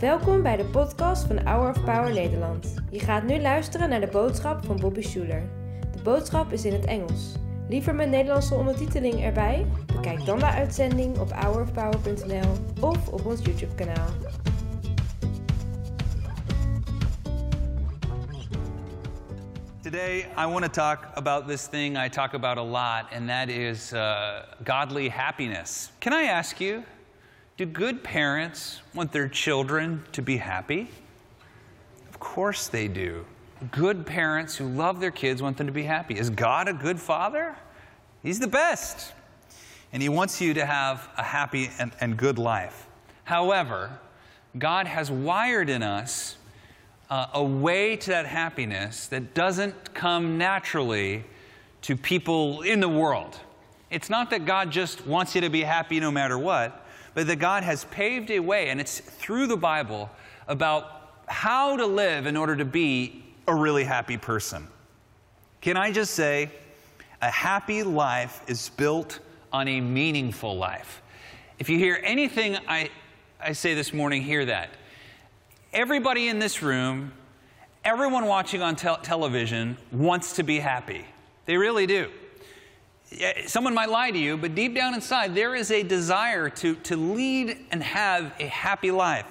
Welkom bij de podcast van Hour of Power Nederland. Je gaat nu luisteren naar de boodschap van Bobby Schuler. De boodschap is in het Engels. Liever met Nederlandse ondertiteling erbij? Bekijk dan de uitzending op hourofpower.nl of op ons YouTube kanaal. Today, I want to talk about this thing I talk about a lot, and that is uh, godly happiness. Can I ask you, do good parents want their children to be happy? Of course they do. Good parents who love their kids want them to be happy. Is God a good father? He's the best. And He wants you to have a happy and, and good life. However, God has wired in us uh, a way to that happiness that doesn't come naturally to people in the world. It's not that God just wants you to be happy no matter what, but that God has paved a way, and it's through the Bible about how to live in order to be a really happy person. Can I just say, a happy life is built on a meaningful life. If you hear anything I, I say this morning, hear that. Everybody in this room, everyone watching on tel- television wants to be happy. They really do. Someone might lie to you, but deep down inside, there is a desire to, to lead and have a happy life.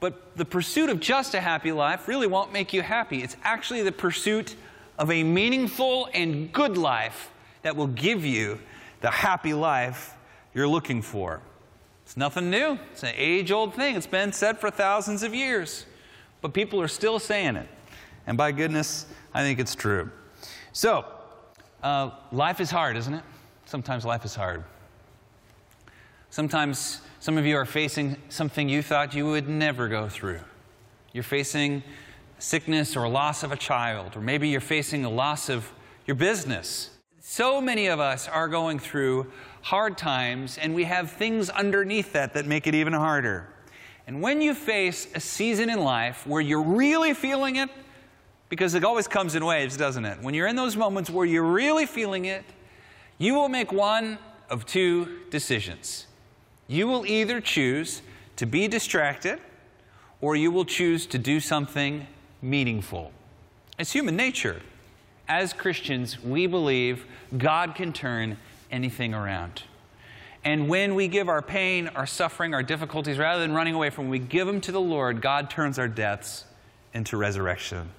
But the pursuit of just a happy life really won't make you happy. It's actually the pursuit of a meaningful and good life that will give you the happy life you're looking for. It's nothing new. It's an age old thing. It's been said for thousands of years. But people are still saying it. And by goodness, I think it's true. So, uh, life is hard, isn't it? Sometimes life is hard. Sometimes some of you are facing something you thought you would never go through. You're facing sickness or loss of a child, or maybe you're facing the loss of your business. So many of us are going through hard times, and we have things underneath that that make it even harder. And when you face a season in life where you're really feeling it, because it always comes in waves, doesn't it? When you're in those moments where you're really feeling it, you will make one of two decisions. You will either choose to be distracted or you will choose to do something meaningful. It's human nature. As Christians, we believe God can turn anything around. And when we give our pain, our suffering, our difficulties, rather than running away from them, we give them to the Lord, God turns our deaths into resurrection.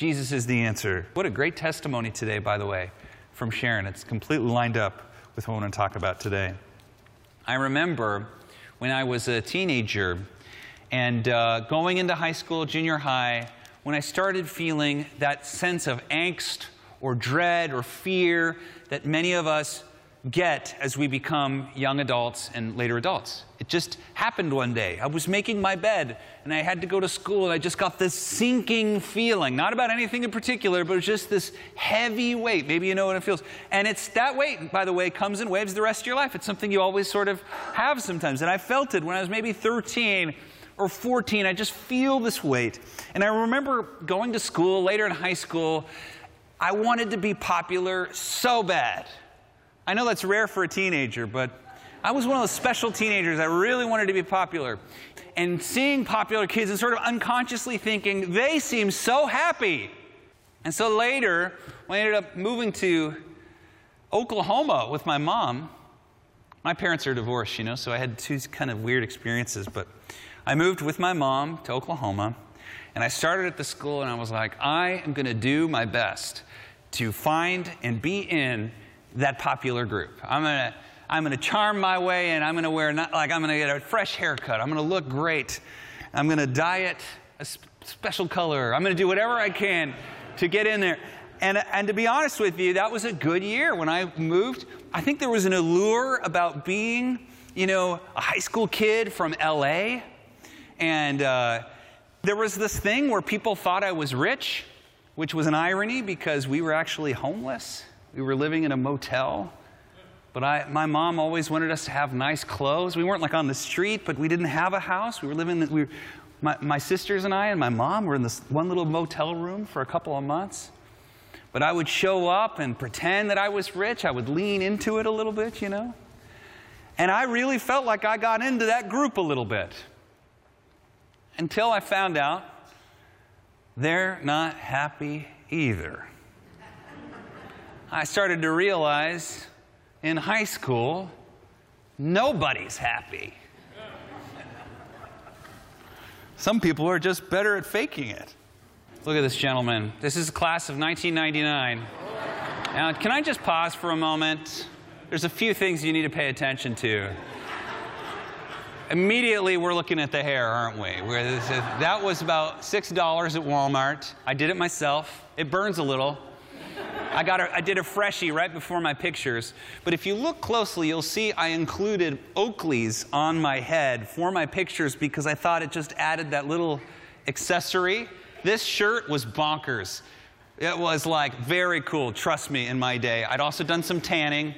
Jesus is the answer. What a great testimony today, by the way, from Sharon. It's completely lined up with what I want to talk about today. I remember when I was a teenager and uh, going into high school, junior high, when I started feeling that sense of angst or dread or fear that many of us get as we become young adults and later adults. It just happened one day. I was making my bed and I had to go to school and I just got this sinking feeling, not about anything in particular, but it was just this heavy weight. Maybe you know what it feels. And it's that weight, by the way, comes in waves the rest of your life. It's something you always sort of have sometimes. And I felt it when I was maybe 13 or 14. I just feel this weight. And I remember going to school later in high school. I wanted to be popular so bad. I know that's rare for a teenager, but I was one of those special teenagers that really wanted to be popular. And seeing popular kids and sort of unconsciously thinking, they seem so happy. And so later, when I ended up moving to Oklahoma with my mom, my parents are divorced, you know, so I had two kind of weird experiences. But I moved with my mom to Oklahoma, and I started at the school, and I was like, I am going to do my best to find and be in that popular group. I'm going to I'm going to charm my way and I'm going to wear not like I'm going to get a fresh haircut. I'm going to look great. I'm going to diet a sp- special color. I'm going to do whatever I can to get in there. And, and to be honest with you, that was a good year when I moved. I think there was an allure about being, you know, a high school kid from LA. And uh, there was this thing where people thought I was rich, which was an irony because we were actually homeless. We were living in a motel. But I, my mom always wanted us to have nice clothes. We weren't like on the street, but we didn't have a house. We were living, we were, my, my sisters and I and my mom were in this one little motel room for a couple of months. But I would show up and pretend that I was rich. I would lean into it a little bit, you know. And I really felt like I got into that group a little bit until I found out they're not happy either. I started to realize in high school, nobody's happy. Some people are just better at faking it. Look at this gentleman. This is a class of 1999. Now, can I just pause for a moment? There's a few things you need to pay attention to. Immediately, we're looking at the hair, aren't we? that was about $6 at Walmart. I did it myself. It burns a little. I, got a, I did a freshie right before my pictures. But if you look closely, you'll see I included Oakleys on my head for my pictures because I thought it just added that little accessory. This shirt was bonkers. It was like very cool, trust me, in my day. I'd also done some tanning.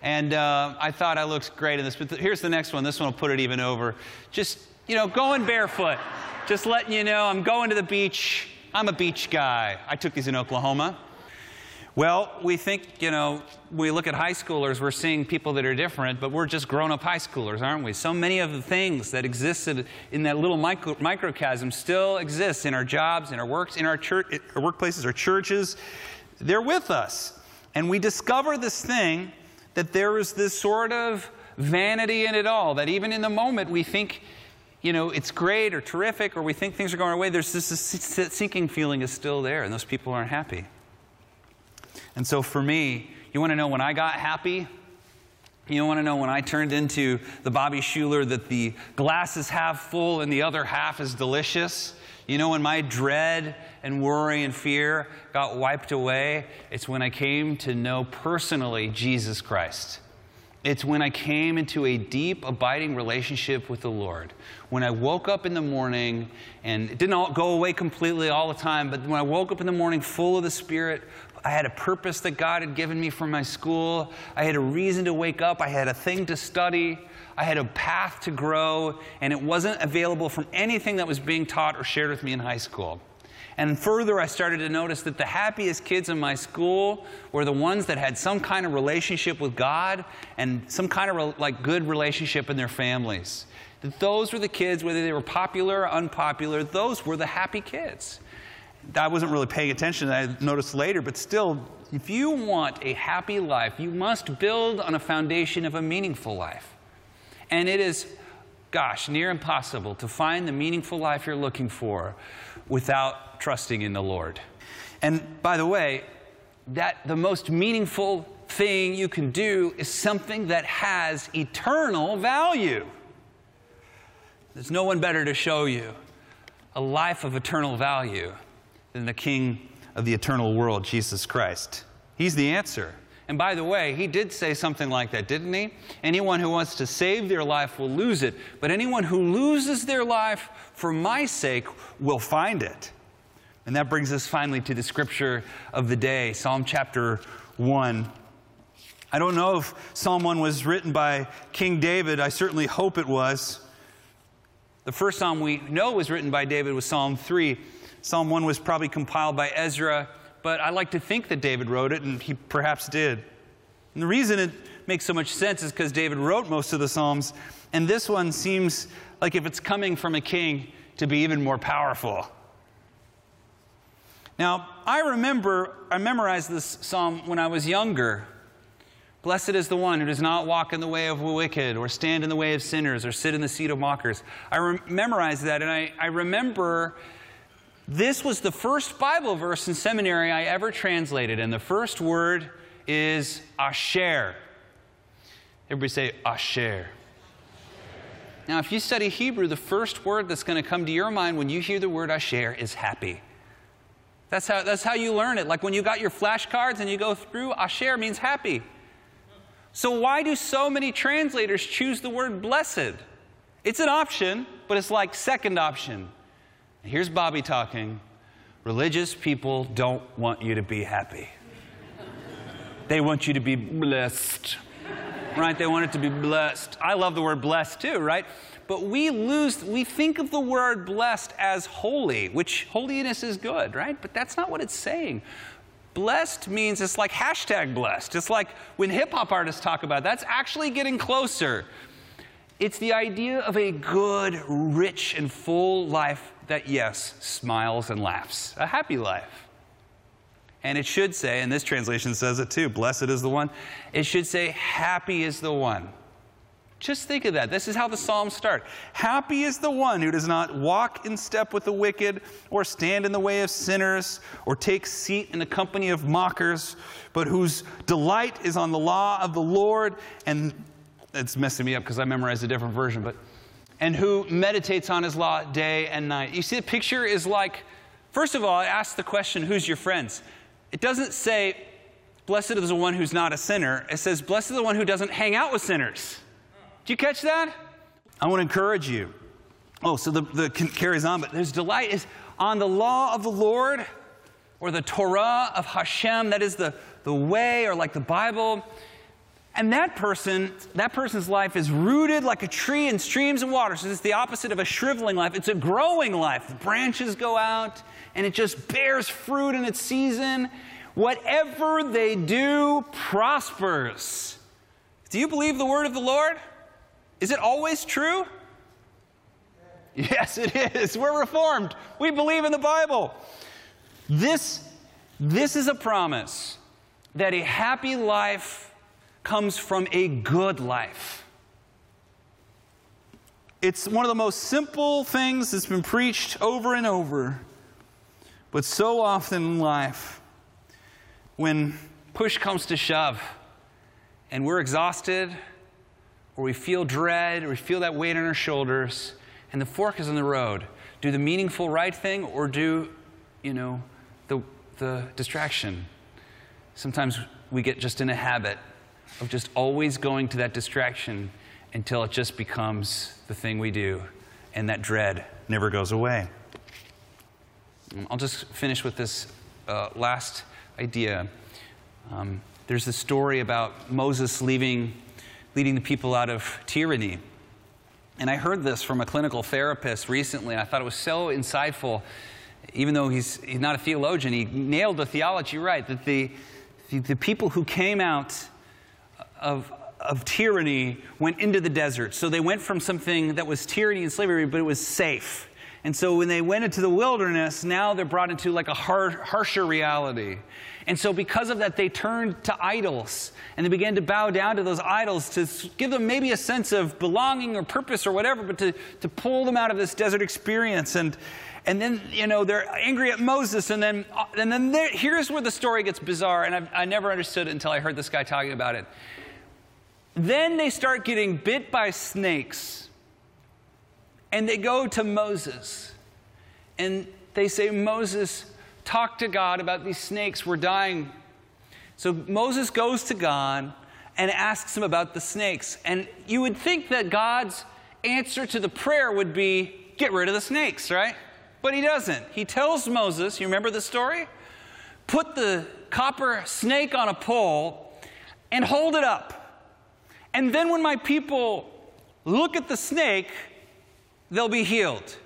And uh, I thought I looked great in this. But th- here's the next one. This one will put it even over. Just, you know, going barefoot. Just letting you know I'm going to the beach. I'm a beach guy. I took these in Oklahoma. Well, we think, you know, we look at high schoolers, we're seeing people that are different, but we're just grown up high schoolers, aren't we? So many of the things that existed in that little micro, microcosm still exist in our jobs, in our works, in our, church, our workplaces, our churches. They're with us. And we discover this thing that there is this sort of vanity in it all, that even in the moment we think, you know, it's great or terrific, or we think things are going our way, there's this, this sinking feeling is still there, and those people aren't happy. And so for me, you want to know when I got happy? You want to know when I turned into the Bobby Schuller that the glass is half full and the other half is delicious? You know, when my dread and worry and fear got wiped away, it's when I came to know personally Jesus Christ. It's when I came into a deep, abiding relationship with the Lord. When I woke up in the morning, and it didn't all go away completely all the time, but when I woke up in the morning full of the Spirit, I had a purpose that God had given me for my school. I had a reason to wake up. I had a thing to study. I had a path to grow, and it wasn't available from anything that was being taught or shared with me in high school. And further, I started to notice that the happiest kids in my school were the ones that had some kind of relationship with God and some kind of like good relationship in their families. That those were the kids, whether they were popular or unpopular, those were the happy kids. I wasn't really paying attention, I noticed later, but still, if you want a happy life, you must build on a foundation of a meaningful life. And it is, gosh, near impossible to find the meaningful life you're looking for without trusting in the Lord. And by the way, that the most meaningful thing you can do is something that has eternal value. There's no one better to show you a life of eternal value than the King of the eternal world, Jesus Christ. He's the answer. And by the way, he did say something like that, didn't he? Anyone who wants to save their life will lose it, but anyone who loses their life for my sake will find it. And that brings us finally to the scripture of the day, Psalm chapter 1. I don't know if Psalm 1 was written by King David. I certainly hope it was. The first psalm we know was written by David was Psalm 3. Psalm 1 was probably compiled by Ezra, but I like to think that David wrote it, and he perhaps did. And the reason it makes so much sense is because David wrote most of the Psalms, and this one seems like if it's coming from a king, to be even more powerful. Now, I remember, I memorized this psalm when I was younger. Blessed is the one who does not walk in the way of the wicked, or stand in the way of sinners, or sit in the seat of mockers. I memorized that, and I, I remember this was the first Bible verse in seminary I ever translated, and the first word is asher. Everybody say asher. Now, if you study Hebrew, the first word that's going to come to your mind when you hear the word asher is happy. That's how, that's how you learn it. Like when you got your flashcards and you go through, asher means happy. So, why do so many translators choose the word blessed? It's an option, but it's like second option. Here's Bobby talking. Religious people don't want you to be happy. They want you to be blessed. Right? They want it to be blessed. I love the word blessed too, right? But we lose, we think of the word blessed as holy, which holiness is good, right? But that's not what it's saying. Blessed means it's like hashtag blessed. It's like when hip hop artists talk about it, that's actually getting closer. It's the idea of a good, rich, and full life that, yes, smiles and laughs, a happy life. And it should say, and this translation says it too, blessed is the one. It should say, happy is the one. Just think of that. This is how the Psalms start. Happy is the one who does not walk in step with the wicked, or stand in the way of sinners, or take seat in the company of mockers, but whose delight is on the law of the Lord. And it's messing me up because I memorized a different version, but and who meditates on his law day and night. You see, the picture is like, first of all, it asks the question, who's your friends? It doesn't say, blessed is the one who's not a sinner. It says, blessed is the one who doesn't hang out with sinners. Do you catch that? I want to encourage you. Oh, so the, the carries on, but there's delight is on the law of the Lord or the Torah of Hashem, that is the, the way or like the Bible. And that person, that person's life is rooted like a tree in streams of water. So it's the opposite of a shriveling life. It's a growing life. The branches go out and it just bears fruit in its season. Whatever they do prospers. Do you believe the word of the Lord? Is it always true? Yes, it is. We're reformed. We believe in the Bible. This, this is a promise that a happy life comes from a good life. It's one of the most simple things that's been preached over and over. But so often in life, when push comes to shove and we're exhausted or we feel dread, or we feel that weight on our shoulders, and the fork is in the road. Do the meaningful right thing, or do, you know, the, the distraction? Sometimes we get just in a habit of just always going to that distraction until it just becomes the thing we do, and that dread never goes away. I'll just finish with this uh, last idea. Um, there's a story about Moses leaving leading the people out of tyranny. And I heard this from a clinical therapist recently, I thought it was so insightful. Even though he's, he's not a theologian, he nailed the theology right that the, the, the people who came out of, of tyranny went into the desert. So they went from something that was tyranny and slavery, but it was safe. And so when they went into the wilderness, now they're brought into like a hard, harsher reality. And so, because of that, they turned to idols and they began to bow down to those idols to give them maybe a sense of belonging or purpose or whatever, but to, to pull them out of this desert experience. And, and then, you know, they're angry at Moses. And then, uh, and then here's where the story gets bizarre. And I've, I never understood it until I heard this guy talking about it. Then they start getting bit by snakes. And they go to Moses. And they say, Moses, talk to God about these snakes. We're dying. So Moses goes to God and asks him about the snakes. And you would think that God's answer to the prayer would be get rid of the snakes, right? But he doesn't. He tells Moses, you remember the story? Put the copper snake on a pole and hold it up. And then when my people look at the snake, they'll be healed.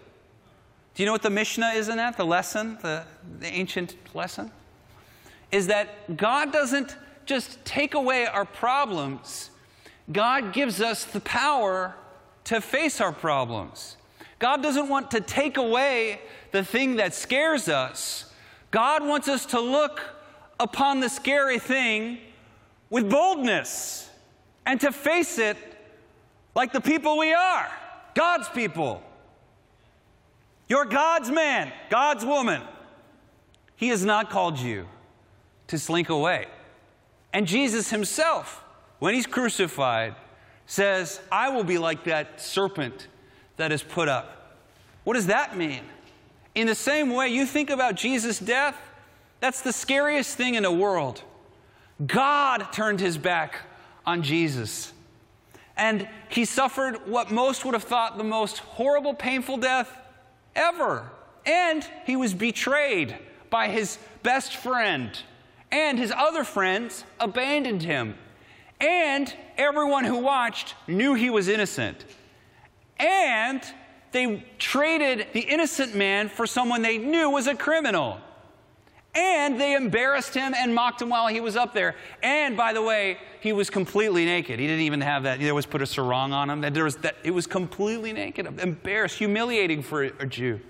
Do you know what the Mishnah is in that? The lesson, the, the ancient lesson? Is that God doesn't just take away our problems, God gives us the power to face our problems. God doesn't want to take away the thing that scares us. God wants us to look upon the scary thing with boldness and to face it like the people we are God's people. You're God's man, God's woman. He has not called you to slink away. And Jesus himself, when he's crucified, says, I will be like that serpent that is put up. What does that mean? In the same way, you think about Jesus' death, that's the scariest thing in the world. God turned his back on Jesus. And he suffered what most would have thought the most horrible, painful death ever. And he was betrayed by his best friend. And his other friends abandoned him. And everyone who watched knew he was innocent. And they traded the innocent man for someone they knew was a criminal. And they embarrassed him and mocked him while he was up there. And by the way, he was completely naked. He didn't even have that. There was put a sarong on him. That There was that, it was completely naked, embarrassed, humiliating for a Jew.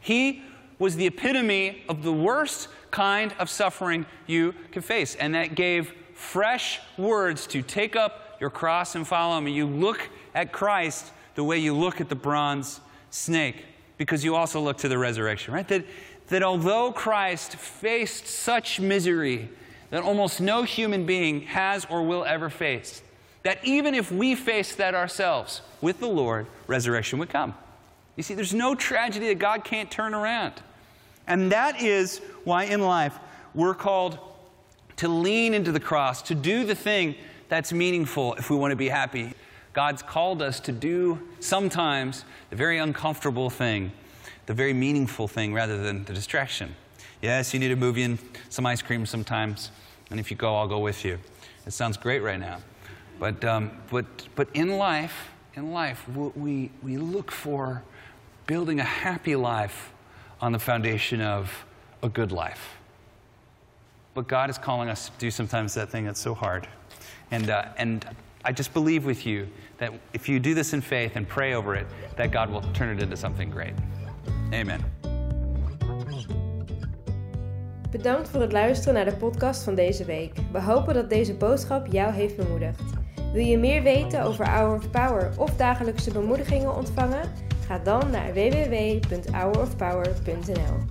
He was the epitome of the worst kind of suffering you could face. And that gave fresh words to take up your cross and follow me. You look at Christ the way you look at the bronze snake because you also look to the resurrection, right? That, that although Christ faced such misery that almost no human being has or will ever face, that even if we face that ourselves with the Lord, resurrection would come. You see, there's no tragedy that God can't turn around. And that is why in life we're called to lean into the cross, to do the thing that's meaningful if we want to be happy. God's called us to do sometimes the very uncomfortable thing, the very meaningful thing rather than the distraction. Yes, you need a movie and some ice cream sometimes, and if you go, I'll go with you. It sounds great right now. But, um, but, but in life, in life, we, we look for building a happy life on the foundation of a good life. But God is calling us to do sometimes that thing that's so hard. And, uh, and I just believe with you that if you do this in faith and pray over it, that God will turn it into something great. Amen. Bedankt voor het luisteren naar de podcast van deze week. We hopen dat deze boodschap jou heeft bemoedigd. Wil je meer weten over Hour of Power of dagelijkse bemoedigingen ontvangen? Ga dan naar www.hourofpower.nl.